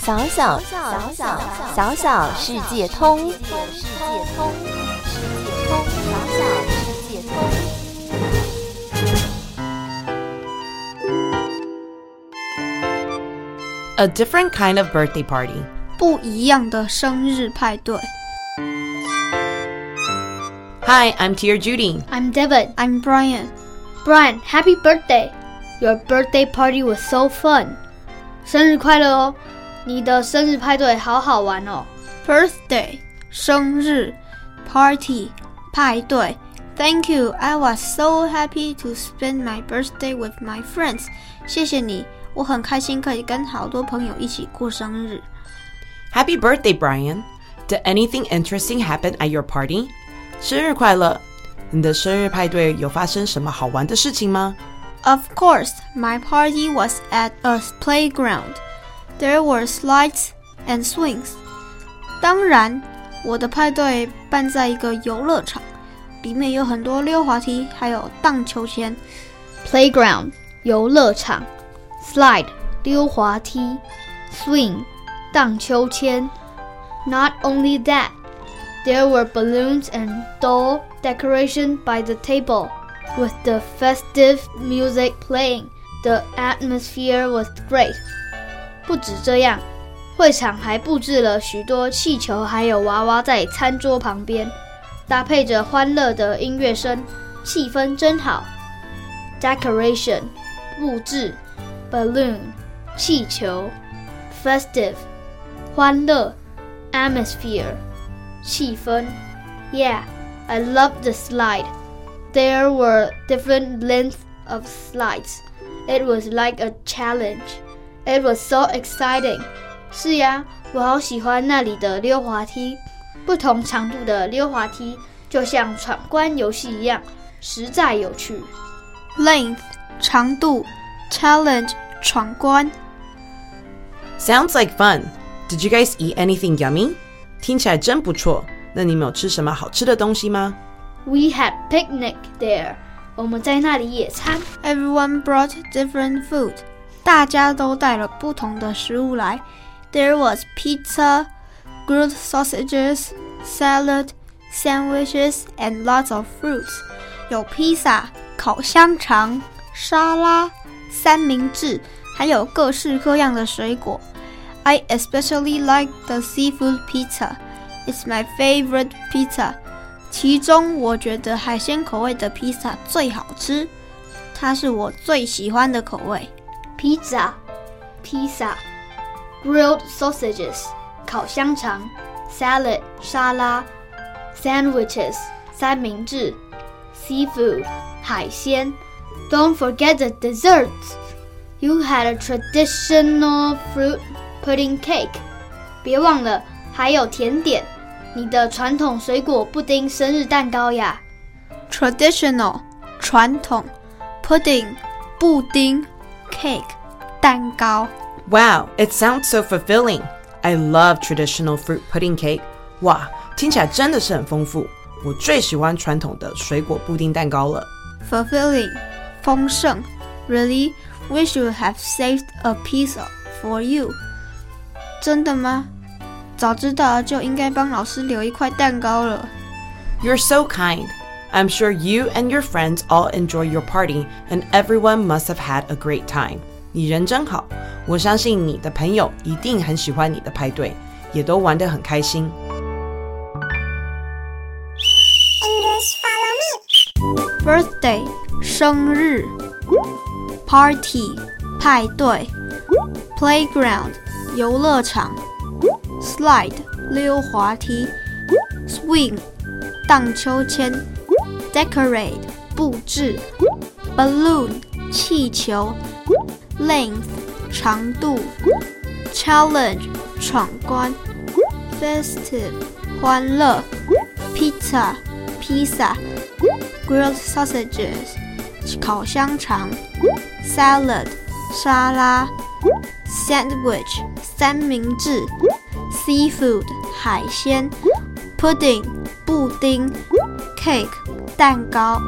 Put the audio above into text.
小小小小小小世界通，世界通，世界通，小小世界通。A different kind of birthday party. 不一样的生日派对。 Hi, I'm Tia Judy. I'm Devin. I'm Brian. Brian, happy birthday! Your birthday party was so fun. 生日快乐哦！ 你的生日派对好好玩哦。 Birthday 生日 party 派对。Thank you. I was so happy to spend my birthday with my friends. 谢谢你，我很开心可以跟好多朋友一起过生日。 Happy birthday, Brian. Did anything interesting happen at your party? 生日快乐！你的生日派对有发生什么好玩的事情吗？ Of course, my party was at a playground. There were slides and swings. 当然，我的派对办在一个游乐场，里面有很多溜滑梯，还有荡秋千。 Playground 游乐场，slide 溜滑梯，swing 荡秋千。Not only that, there were balloons and doll decoration by the table, with the festive music playing. The atmosphere was great. 不止这样，会场还布置了许多气球，还有娃娃在餐桌旁边，搭配着欢乐的音乐声，气氛真好。Decoration 布置，balloon 气球，festive 欢乐，atmosphere 气氛。Yeah, I love the slide. There were different lengths of slides. It was like a challenge. It was so exciting. 是呀，我好喜欢那里的溜滑梯，不同长度的溜滑梯就像闯关游戏一样，实在有趣。 Length 长度，challenge 闯关。 Sounds like fun. Did you guys eat anything yummy? 听起来真不错。那你们有吃什么好吃的东西吗？ We had picnic there. 我们在那里野餐。 Everyone brought different food. 大家都带了不同的食物来。There was pizza, grilled sausages, salad, sandwiches, and lots of fruits. 有披萨、烤香肠、沙拉、三明治，还有各式各样的水果。I especially like the seafood pizza. It's my favorite pizza. 其中我觉得海鲜口味的披萨最好吃，它是我最喜欢的口味。 Pizza, 披萨，grilled sausages 烤香肠，salad 沙拉，sandwiches 三明治，seafood 海鲜。Don't forget the desserts. You had a traditional fruit pudding cake. 别忘了还有甜点，你的传统水果布丁生日蛋糕呀。 Traditional 传统，pudding 布丁 ，cake 蛋糕。 Wow, it sounds so fulfilling. I love traditional fruit pudding cake. 哇，听起来真的是很丰富。我最喜欢传统的水果布丁蛋糕了。 fulfilling 丰盛。Really, we should have saved a piece for you. 真的吗？早知道就应该帮老师留一块蛋糕了。 You're so kind. I'm sure you and your friends all enjoy your party, and everyone must have had a great time. 你人真好，我相信你的朋友一定很喜欢你的派对，也都玩得很开心。 Birthday 生日，Party 派对，Playground 游乐场，Slide 溜滑梯，Swing 荡秋千 ，Decorate 布置，Balloon 气球，Length 长度，Challenge 闯关，Festive 欢乐，Pizza 披萨。grilled sausages 烤香肠，salad 沙拉，sandwich 三明治，seafood 海鲜，pudding 布丁，cake 蛋糕。